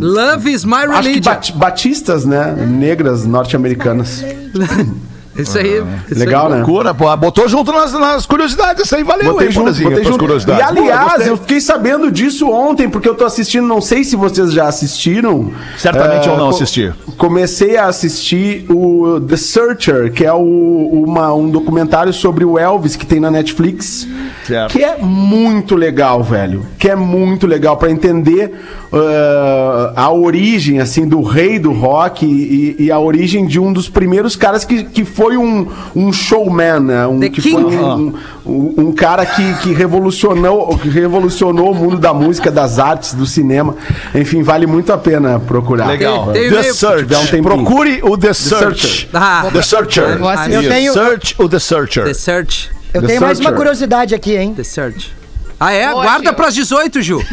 Love is my acho que religion. bat- batistas, né? Negras norte-americanas. Isso aí. isso Legal, aí. né? Loucura, pô. Botou junto nas, nas curiosidades. Isso aí valeu, Botei hein, junto, botei junto. curiosidades. E aliás, Pô, eu fiquei sabendo disso ontem, porque eu tô assistindo, não sei se vocês já assistiram. Certamente Eh, eu não co- assisti. Comecei a assistir o The Searcher, que é o- uma- um documentário sobre o Elvis que tem na Netflix. Certo. Que é muito legal, velho. Que é muito legal para entender eh, a origem, assim, do rei do rock e, e a origem de um dos primeiros caras que, que foi um, um showman, né? Um, The que King. foi um, um, um cara que, que revolucionou que revolucionou o mundo da música, das artes, do cinema. Enfim, vale muito a pena procurar. Legal. Tem- tem The Search. um. Procure o The Searcher. Search. Ah, The Searcher. Assistir. Eu tenho- Search o The Searcher. The Search. Eu The tenho mais uma Searcher. curiosidade aqui, hein? The Search. Ah, é? Boa, Guarda pras 18, Ju.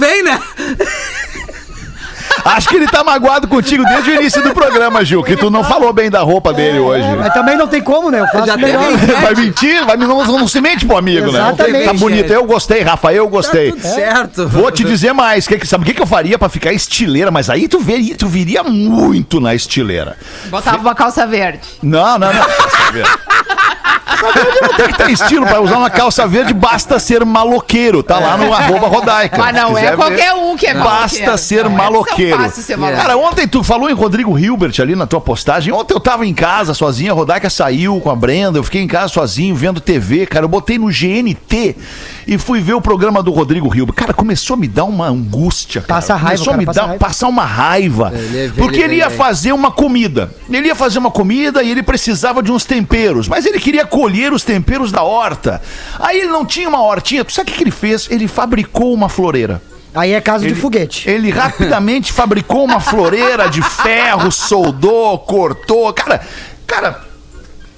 vem, né? Acho que ele tá magoado contigo desde o início do programa, Gil, que tu não falou bem da roupa dele hoje. Mas também não tem como, né? Eu faço Já melhor. Vai mentir? Vai, não, não se mente pro amigo, né? Exatamente. Tá bonito. Eu gostei, Rafa, eu gostei. Tá tudo certo. Vou te dizer mais. Que- sabe o que, que eu faria pra ficar estileira? Mas aí tu, veria, tu viria muito na estileira. Botava uma calça verde. Não, não, não. Calça verde. Não tem que ter estilo pra usar uma calça verde, basta ser maloqueiro. Tá lá no arroba rodaica. Mas não é qualquer ver. um que é Basta maloqueiro. ser Não é maloqueiro. fácil ser maloqueiro. Cara, ontem tu falou em Rodrigo Hilbert ali na tua postagem. Ontem eu tava em casa sozinho, a Rodaica saiu com a Brenda, eu fiquei em casa sozinho vendo TV, cara. Eu botei no GNT e fui ver o programa do Rodrigo Hilbert. Cara, começou a me dar uma angústia, cara. Passa raiva, Começou a cara, me passa dar, raiva. passar uma raiva. Ele é porque ele ele ia é. fazer uma comida. Ele ia fazer uma comida e ele precisava de uns temperos, mas ele queria colher os temperos da horta. Aí ele não tinha uma hortinha. Tu sabe o que que ele fez? Ele fabricou uma floreira. Aí é caso de foguete. Ele rapidamente fabricou uma floreira de ferro, soldou, cortou. Cara, cara,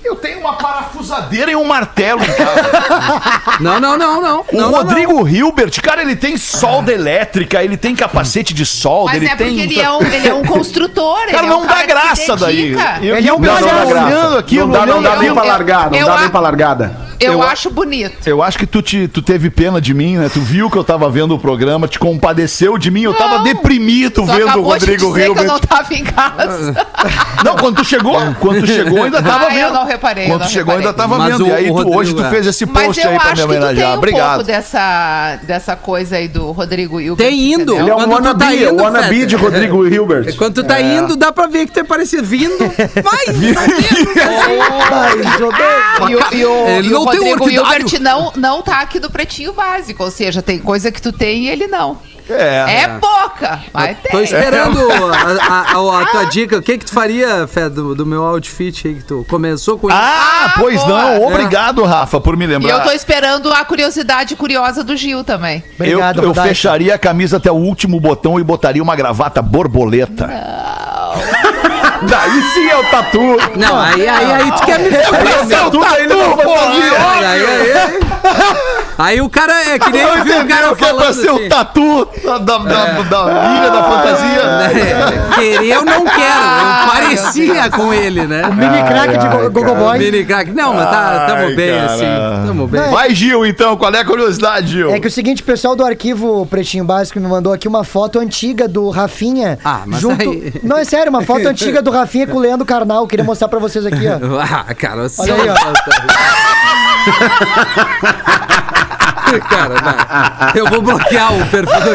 eu tenho uma parafusadeira e um martelo em casa. Não, não, não, não. O não, não, Rodrigo Hilbert, cara, ele tem solda elétrica, ele tem capacete de solda, Mas ele é porque tem. ele é um, ele é um construtor. ele Cara, é não um dá graça daí. Eu, Ele é um eu tava palhaço. olhando aquilo, não dá, não dá nem pra largar, não dá a- nem pra largada. Eu, Eu- acho bonito. Eu acho que tu, te, tu teve pena de mim, né? Tu viu que eu tava vendo o programa, te compadeceu de mim, eu tava Não. deprimido Tu vendo o acabou de Rodrigo dizer que eu Hilbert. não tava em casa. Não, quando tu chegou, quando tu chegou, eu ainda tava Ah, eu vendo. não reparei, eu Quando não tu chegou, eu ainda reparei. tava Mas vendo. o- e aí, tu, Rodrigo, hoje tu é. fez esse post eu aí pra me homenagear. um Obrigado. pouco dessa, dessa coisa aí do Rodrigo Hilbert. Tem indo. entendeu? Ele é um tu wannabe, tá é o indo, wannabe de Rodrigo Hilbert. Quando tu tá indo, dá pra ver que tu é parecido vindo. Mas, Ai, jogou. E o, Ele Rodrigo. Hilbert não, não tá aqui do pretinho básico. Ou seja, tem coisa que tu tem e ele não. É. É pouca, mas Tô tem. esperando a, a- a- a tua dica. O que que tu faria, Fé, do, do meu outfit aí que tu começou com isso? Ah, Ah, pois boa. não. Obrigado, Rafa, por me E lembrar. eu tô esperando a curiosidade curiosa do Gil também. Obrigado, eu, eu fecharia a camisa até o último botão e botaria uma gravata borboleta. Daí sim é o tatu. Não, aí, aí, aí tu quer me fuder, meu. Tudo aí não. Aí, aí, aí. Aí o cara é que nem eu vi o cara que é pra falando ser assim. o tatu da, da, da, da ilha da fantasia. É, querer eu não quero. Eu parecia com ele, né? Mini crack de Go- Gogo Boy. Mini crack. Não, mas tá, tamo Ai, bem cara. assim. Tamo bem. Vai, Gil, então. Qual é a curiosidade, Gil? É que o seguinte, o pessoal do arquivo Pretinho Básico me mandou aqui uma foto antiga do Rafinha. Ah, mas junto... aí- Não, é sério, uma foto antiga do Rafinha com o Leandro Carnal. Queria mostrar pra vocês aqui, ó. Ah, cara, você... Olha aí, ó. cara, não. Eu vou bloquear o perfil.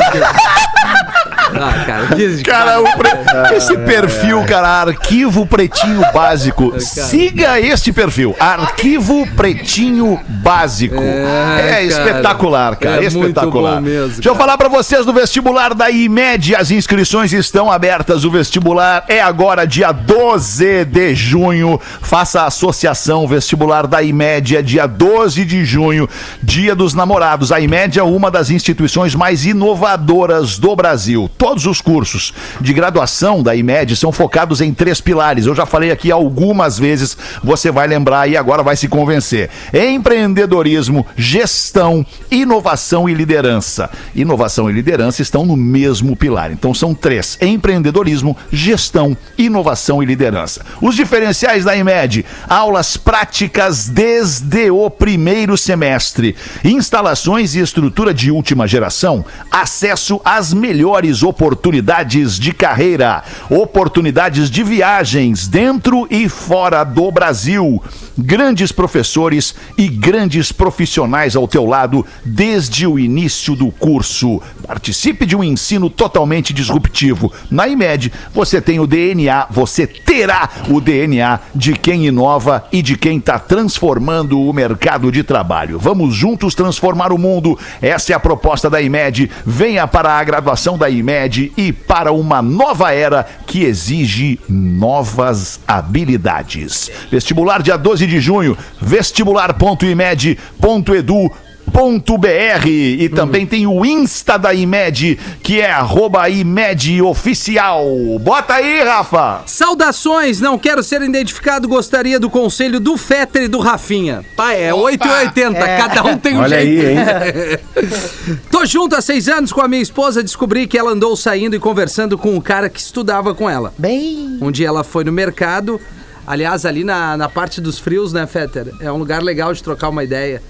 Ah, cara, que... Cara, o pre- esse perfil, cara, Arquivo Pretinho Básico. Siga este perfil, Arquivo Pretinho Básico. É, É, cara. espetacular, cara, É espetacular. mesmo, Deixa eu cara. falar pra vocês do vestibular da IMED. As inscrições estão abertas. O vestibular é agora, dia 12 de junho. Faça a associação vestibular da IMED. É dia 12 de junho, dia dos namorados. A IMED é uma das instituições mais inovadoras do Brasil. Todos os cursos de graduação da IMED são focados em três pilares. Eu já falei aqui algumas vezes, você vai lembrar e agora vai se convencer. Empreendedorismo, gestão, inovação e liderança. Inovação e liderança estão no mesmo pilar. Então são três: empreendedorismo, gestão, inovação e liderança. Os diferenciais da IMED: aulas práticas desde o primeiro semestre, instalações e estrutura de última geração, acesso às melhores oportunidades de carreira, oportunidades de viagens dentro e fora do Brasil, grandes professores e grandes profissionais ao teu lado desde o início do curso. Participe de um ensino totalmente disruptivo. Na IMED, você tem o DNA, você terá o DNA de quem inova e de quem está transformando o mercado de trabalho. Vamos juntos transformar o mundo. Essa é a proposta da IMED. Venha para a graduação da IMED e para uma nova era que exige novas habilidades. Vestibular dia 12 de junho, vestibular.imed.edu .br e também tem o Insta da IMED, que é arroba IMED Oficial. Bota aí, Rafa! Saudações, não quero ser identificado, gostaria do conselho do Fetter e do Rafinha. Pai, é 880, cada um tem um Olha aí, jeito. hein? Tô junto há seis anos com a minha esposa, descobri que ela andou saindo e conversando com um cara que estudava com ela. Bem. Um dia ela foi no mercado, aliás, ali na, na parte dos frios, né, Fetter? É um lugar legal de trocar uma ideia.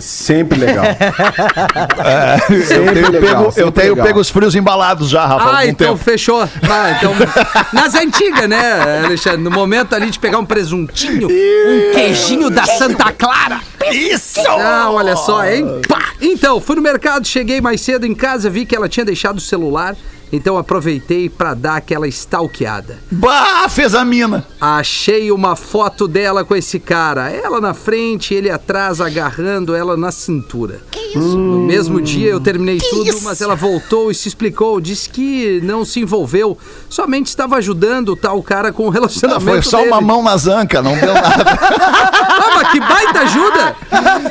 Sempre legal. eu tenho, legal, pego, eu sempre tenho legal. pego os frios embalados já, Rafa. há Ah, então tempo. fechou. Ah, então, nas antigas, né, Alexandre? No momento ali de pegar um presuntinho, um queijinho da Santa Clara. Isso! Ah, olha só, hein? Pá! Então, fui no mercado, cheguei mais cedo em casa, vi que ela tinha deixado o celular, então aproveitei pra dar aquela stalkeada. Bah, fez a mina. Achei uma foto dela com esse cara. Ela na frente, ele atrás, agarrando ela na cintura. Que isso? No mesmo dia eu terminei tudo, mas ela voltou e se explicou. Disse que não se envolveu, somente estava ajudando o tal cara com o Não, relacionamento foi só dele. uma mão na zanca, não deu nada. Ah, mas que baita ajuda!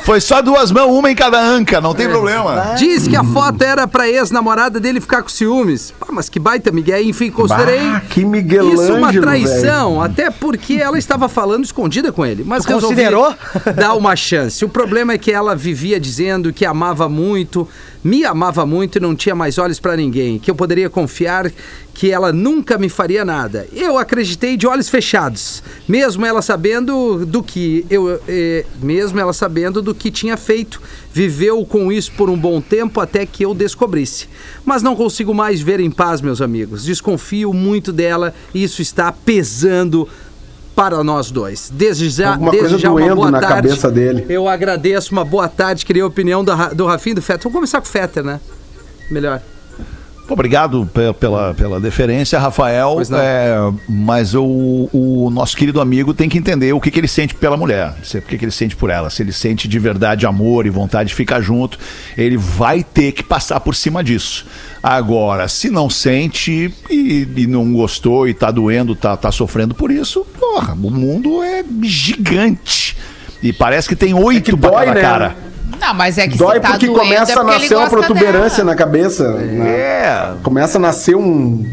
Foi só duas mãos, uma em cada anca, não tem problema. Diz que a foto era pra ex-namorada dele ficar com ciúmes. Pá, mas que baita, Miguel. Enfim, considerei Bah, que Miguel isso uma traição, até porque ela estava falando escondida com ele. Mas Tu resolvi considerou? dar uma chance. O problema é que ela vivia dizendo que amava muito, me amava muito e não tinha mais olhos pra ninguém, que eu poderia confiar que ela nunca me faria nada. Eu acreditei de olhos fechados, mesmo ela sabendo do que eu, eh, mesmo ela sabendo do que tinha feito. Viveu com isso por um bom tempo até que eu descobrisse. Mas não consigo mais ver em paz, meus amigos. Desconfio muito dela e isso está pesando para nós dois. Desde já, Alguma desde já uma boa na tarde. cabeça dele. Eu agradeço, uma boa tarde. Queria a opinião do, do Rafinha e do Fetter. Vamos começar com o Fetter, né? Melhor. Obrigado pe- pela, pela deferência, Rafael. É, mas o, o nosso querido amigo tem que entender o que, que ele sente pela mulher, o que, que ele sente por ela. Se ele sente de verdade amor e vontade de ficar junto, ele vai ter que passar por cima disso. Agora, se não sente e, e não gostou e tá doendo, tá, tá sofrendo por isso, porra, o mundo é gigante. E parece que tem oito pra dói, cada né? cara. Não, mas é que Dói tá porque doendo, começa é a porque nascer uma protuberância dela. na cabeça. né? É. Começa a nascer um,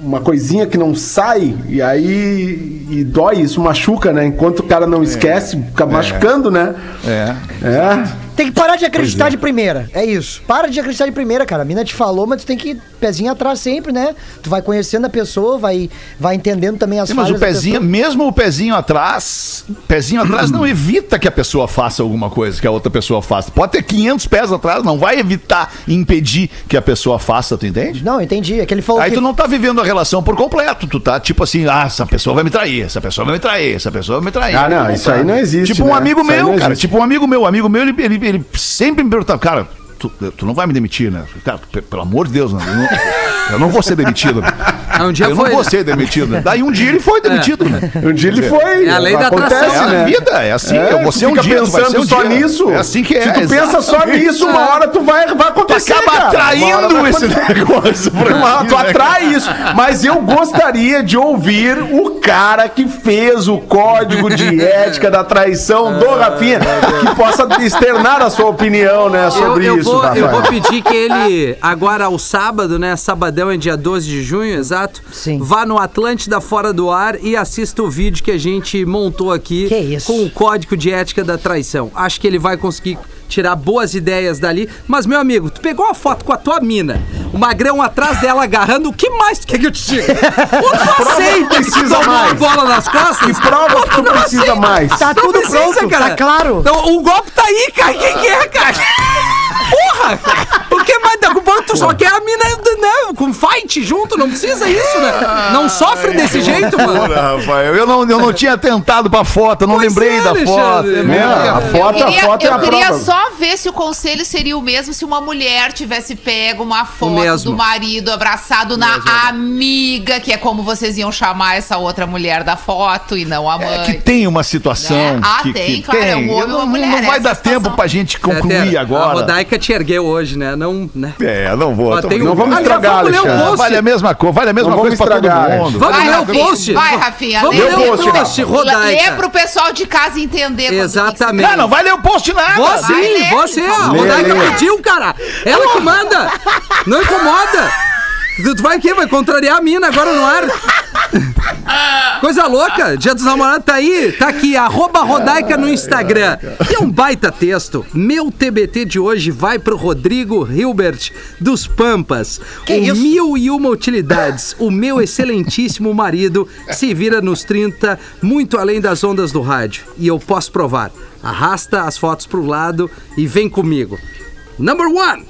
uma coisinha que não sai, e aí e dói, isso machuca, né? Enquanto o cara não esquece, fica machucando, né? É. É. Tem que parar de acreditar de primeira. É isso. Para de acreditar de primeira, cara. A mina te falou, mas tu tem que ir pezinho atrás sempre, né? Tu vai conhecendo a pessoa, vai, vai entendendo também as Sim, mas falhas o da pezinho, mesmo o pezinho atrás, pezinho atrás não evita que a pessoa faça alguma coisa que a outra pessoa faça. Pode ter 500 pés atrás, não vai evitar impedir que a pessoa faça, tu entende? Não, entendi. É que ele falou Aí que... tu não tá vivendo a relação por completo, tu tá tipo assim, ah, essa pessoa vai me trair, essa pessoa vai me trair, essa pessoa vai me trair. Ah, não, Tu isso tá. aí não existe, Tipo um né? amigo Isso meu, não cara, tipo um amigo meu, um amigo meu, ele, ele, ele sempre me perguntava, cara, tu, tu não vai me demitir, né? Cara, pe- pelo amor de Deus, né? eu, não, eu não vou ser demitido. Ah, um dia eu foi, não vou né? ser demitido. né? Daí um dia ele foi demitido. né? Um dia ele foi. É a lei da acontece, atração, É né? a vida, é assim. É, eu vou tu ser um fica dia, tu pensando um só dia. nisso. É assim que é. Se tu pensa só exatamente. nisso, uma hora tu vai, vai Tu acontecer. acaba cara. Uma hora atraindo esse negócio. Uma- ti, tu né, atrai isso. Mas eu gostaria de ouvir o cara que fez o código de ética da traição do Rafinha, que possa externar a sua opinião, né, Eu, sobre eu isso, vou, Rafael. eu vou pedir que ele, agora ao sábado, né? Sabadão é dia 12 de junho, exato. Sim. Vá no Atlântida Fora do Ar e assista o vídeo que a gente montou aqui Que isso. com o código de ética da traição. Acho que ele vai conseguir tirar boas ideias dali. Mas, meu amigo, tu pegou uma foto com a tua mina, o magrão atrás dela agarrando, o que mais tu quer que eu te diga? O aceita que tu tomou a mais. bola nas costas? Que prova que tu precisa aceita? mais. Tá tudo precisa, pronto, tá claro. Então, o golpe tá aí, cara. Quem que é, cara? Porra! O que mais da culpa? Tu só quer a mina né, com fight junto, não precisa isso, né? Não sofre desse jeito, mano. Porra, Rafael, eu não, eu não tinha tentado pra foto, eu não Pois lembrei é, da foto. Né? a Eu foto, a queria, foto é eu a queria prova. só ver se o conselho seria o mesmo se uma mulher tivesse pego uma foto mesmo. do marido abraçado na amiga, que é como vocês iam chamar essa outra mulher da foto e não a mãe. É que tem uma situação Né? Ah, que, tem, que claro, é um homem não, uma mulher, não vai dar situação. tempo pra gente concluir Até A agora. Rodaica te ergueu hoje, né? Não, né? É, não vou. Tô tem um- brincando. Não vamos Aliás, estragar, vamos ler o Alexandre. Vale a mesma coisa, vale a mesma Não coisa vamos pra todo estragar, mundo. Vamos Vai, ler o post. vai, Rafinha, Vamos lê ler o post, post, Lê Rodaica. pro pessoal de casa entender. Exatamente. Não, não vai ler o post nada. Vou sim, ler, você. A. Rodaica Lê, lê. pediu, cara. Ela que manda. Não incomoda. Tu tu vai o quê? Vai contrariar a mina agora no ar? Coisa louca. Dia dos namorados tá aí. Tá aqui, arroba Rodaica no Instagram. E é um baita texto. Meu TBT de hoje vai pro Rodrigo Hilbert dos Pampas. Que o isso? mil e uma utilidades. O meu excelentíssimo marido se vira nos 30, muito além das ondas do rádio. E eu posso provar. Arrasta as fotos pro lado e vem comigo. Number one.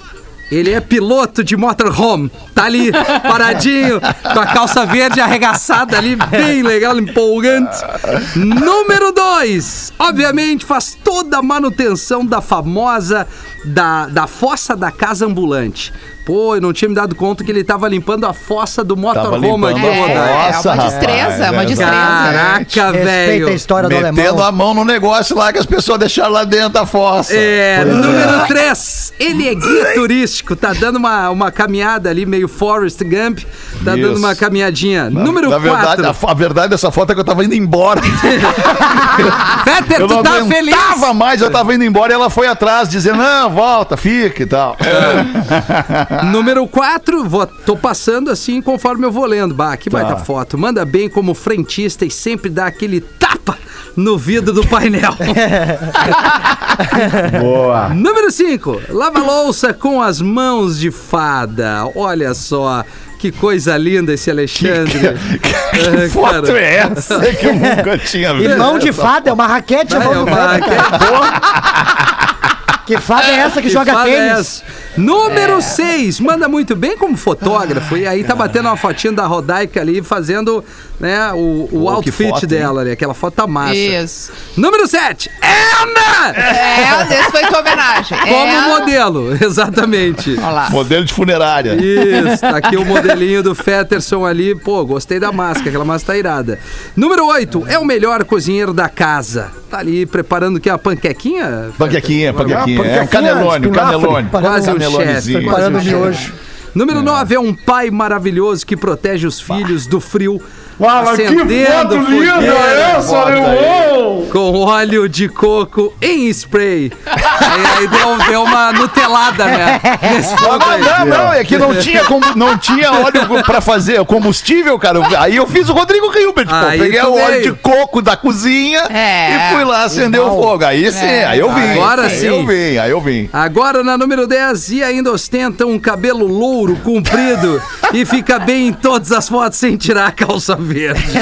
Ele é piloto de motorhome. Tá ali, paradinho, com a calça verde arregaçada ali, bem legal, empolgante. Número dois. Obviamente, faz toda a manutenção da famosa da, da fossa da casa ambulante. Pô, eu não tinha me dado conta que ele tava limpando a fossa do motorhome aqui, a É, é uma destreza, é uma destreza. Caraca, Respeita velho. a história do Metendo alemão. a mão no negócio lá que as pessoas deixaram lá dentro da fossa. É, número 3. Ele é guia turístico, tá dando uma, uma caminhada ali, meio Forrest Gump. Tá Isso. dando uma caminhadinha. número Na verdade, 4. a, a verdade dessa foto é que eu tava indo embora. Fetter, Eu tu não tá feliz? aguentava mais, eu tava indo embora e ela foi atrás, dizendo, não, volta, fica e tal. Número 4, vou, tô passando assim conforme eu vou lendo. Bah, que baita Tá. foto. Manda bem como frentista e sempre dá aquele tapa no vidro do painel. Boa. Número 5, lava louça com as mãos de fada. Olha só. Que coisa linda esse Alexandre. Que Ah, foto cara. é essa que eu nunca tinha E visto? mão de fada, é uma raquete a É mão de uma fada, cara. Que fada é essa que, joga fada é tênis? essa? Número 6, manda muito bem como fotógrafo. E aí tá batendo uma fotinha da Rodaica ali, fazendo né, o, o que outfit foto, hein? dela ali. Aquela foto tá massa. Isso. Número 7, Ana! É, esse foi tua homenagem. Como é. modelo, exatamente. Olha lá. Modelo de funerária. Isso, tá aqui o modelinho do Fetterson ali. Pô, gostei da máscara, aquela máscara tá irada. Número 8, é o melhor cozinheiro da casa. Tá ali preparando que a panquequinha? Panquequinha, panquequinha. É um panquequinha, canelone, um canelone. Quase um Canelonezinho. chefe. Parando quase de chefe. hoje. Número 9 é um pai maravilhoso que protege os filhos do frio. Mas que acendendo foto linda fogueira essa! Com óleo de coco em spray. Aí, aí deu, deu uma nutelada, né? Nesse fogo Não, aí. não, não, é que não tinha, como, não tinha óleo pra fazer o combustível, cara. Aí eu fiz o Rodrigo Hilbert, pô. Aí Peguei o óleo de coco da cozinha É. e fui lá acender o fogo. Aí sim, É. aí eu vim. Agora aí sim. eu vim, aí eu vim. Agora na número 10 e ainda ostenta um cabelo louro comprido e fica bem em todas as fotos sem tirar a calça verde.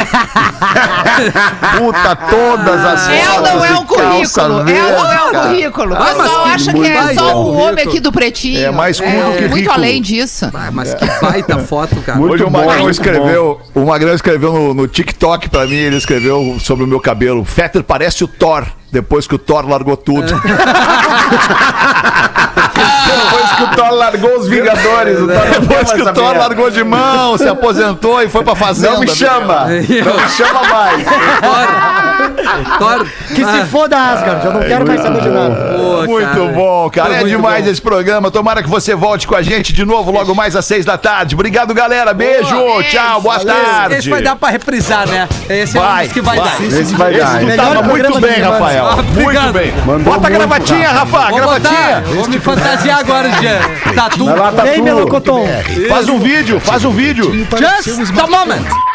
Puta, todas as É ou fotos não é calça currículo? É ou não é verde, cara. currículo? O Ah, pessoal que acha que muito é só o homem aqui do pretinho. É mais curto que Muito rico. além disso. Ah, mas que baita foto, cara. Muito Hoje o bom, Magrão muito escreveu, o Magrão escreveu no, no TikTok pra mim, ele escreveu sobre o meu cabelo. Fetter parece o Thor, depois que o Thor largou tudo. Depois que o Thor largou os Vingadores, o Thor Depois que o. Thor largou de mão, se aposentou e foi pra fazenda. Não me chama! Não me chama mais! Thor. Que se foda, Asgard. Eu não quero mais saber de nada. Pô, Muito cara. bom, cara. Foi É muito demais bom. esse programa. Tomara que você volte com a gente de novo logo mais às seis da tarde. Obrigado, galera. Beijo. Tchau. Boa tarde. Esse vai dar pra reprisar, né? Esse é um Vai, que vai, vai. dar. Esse vai Esse dar. tu? Melhor tava muito bem. Rafael. Ah, muito bem. Mandou Bota a muito, gravatinha, Rafa. Rafa. Vou botar. Gravatinha. Vou me fantasiar agora de tatu. Vai Vem. Melocoton. Faz um vídeo, faz um vídeo. Just a moment.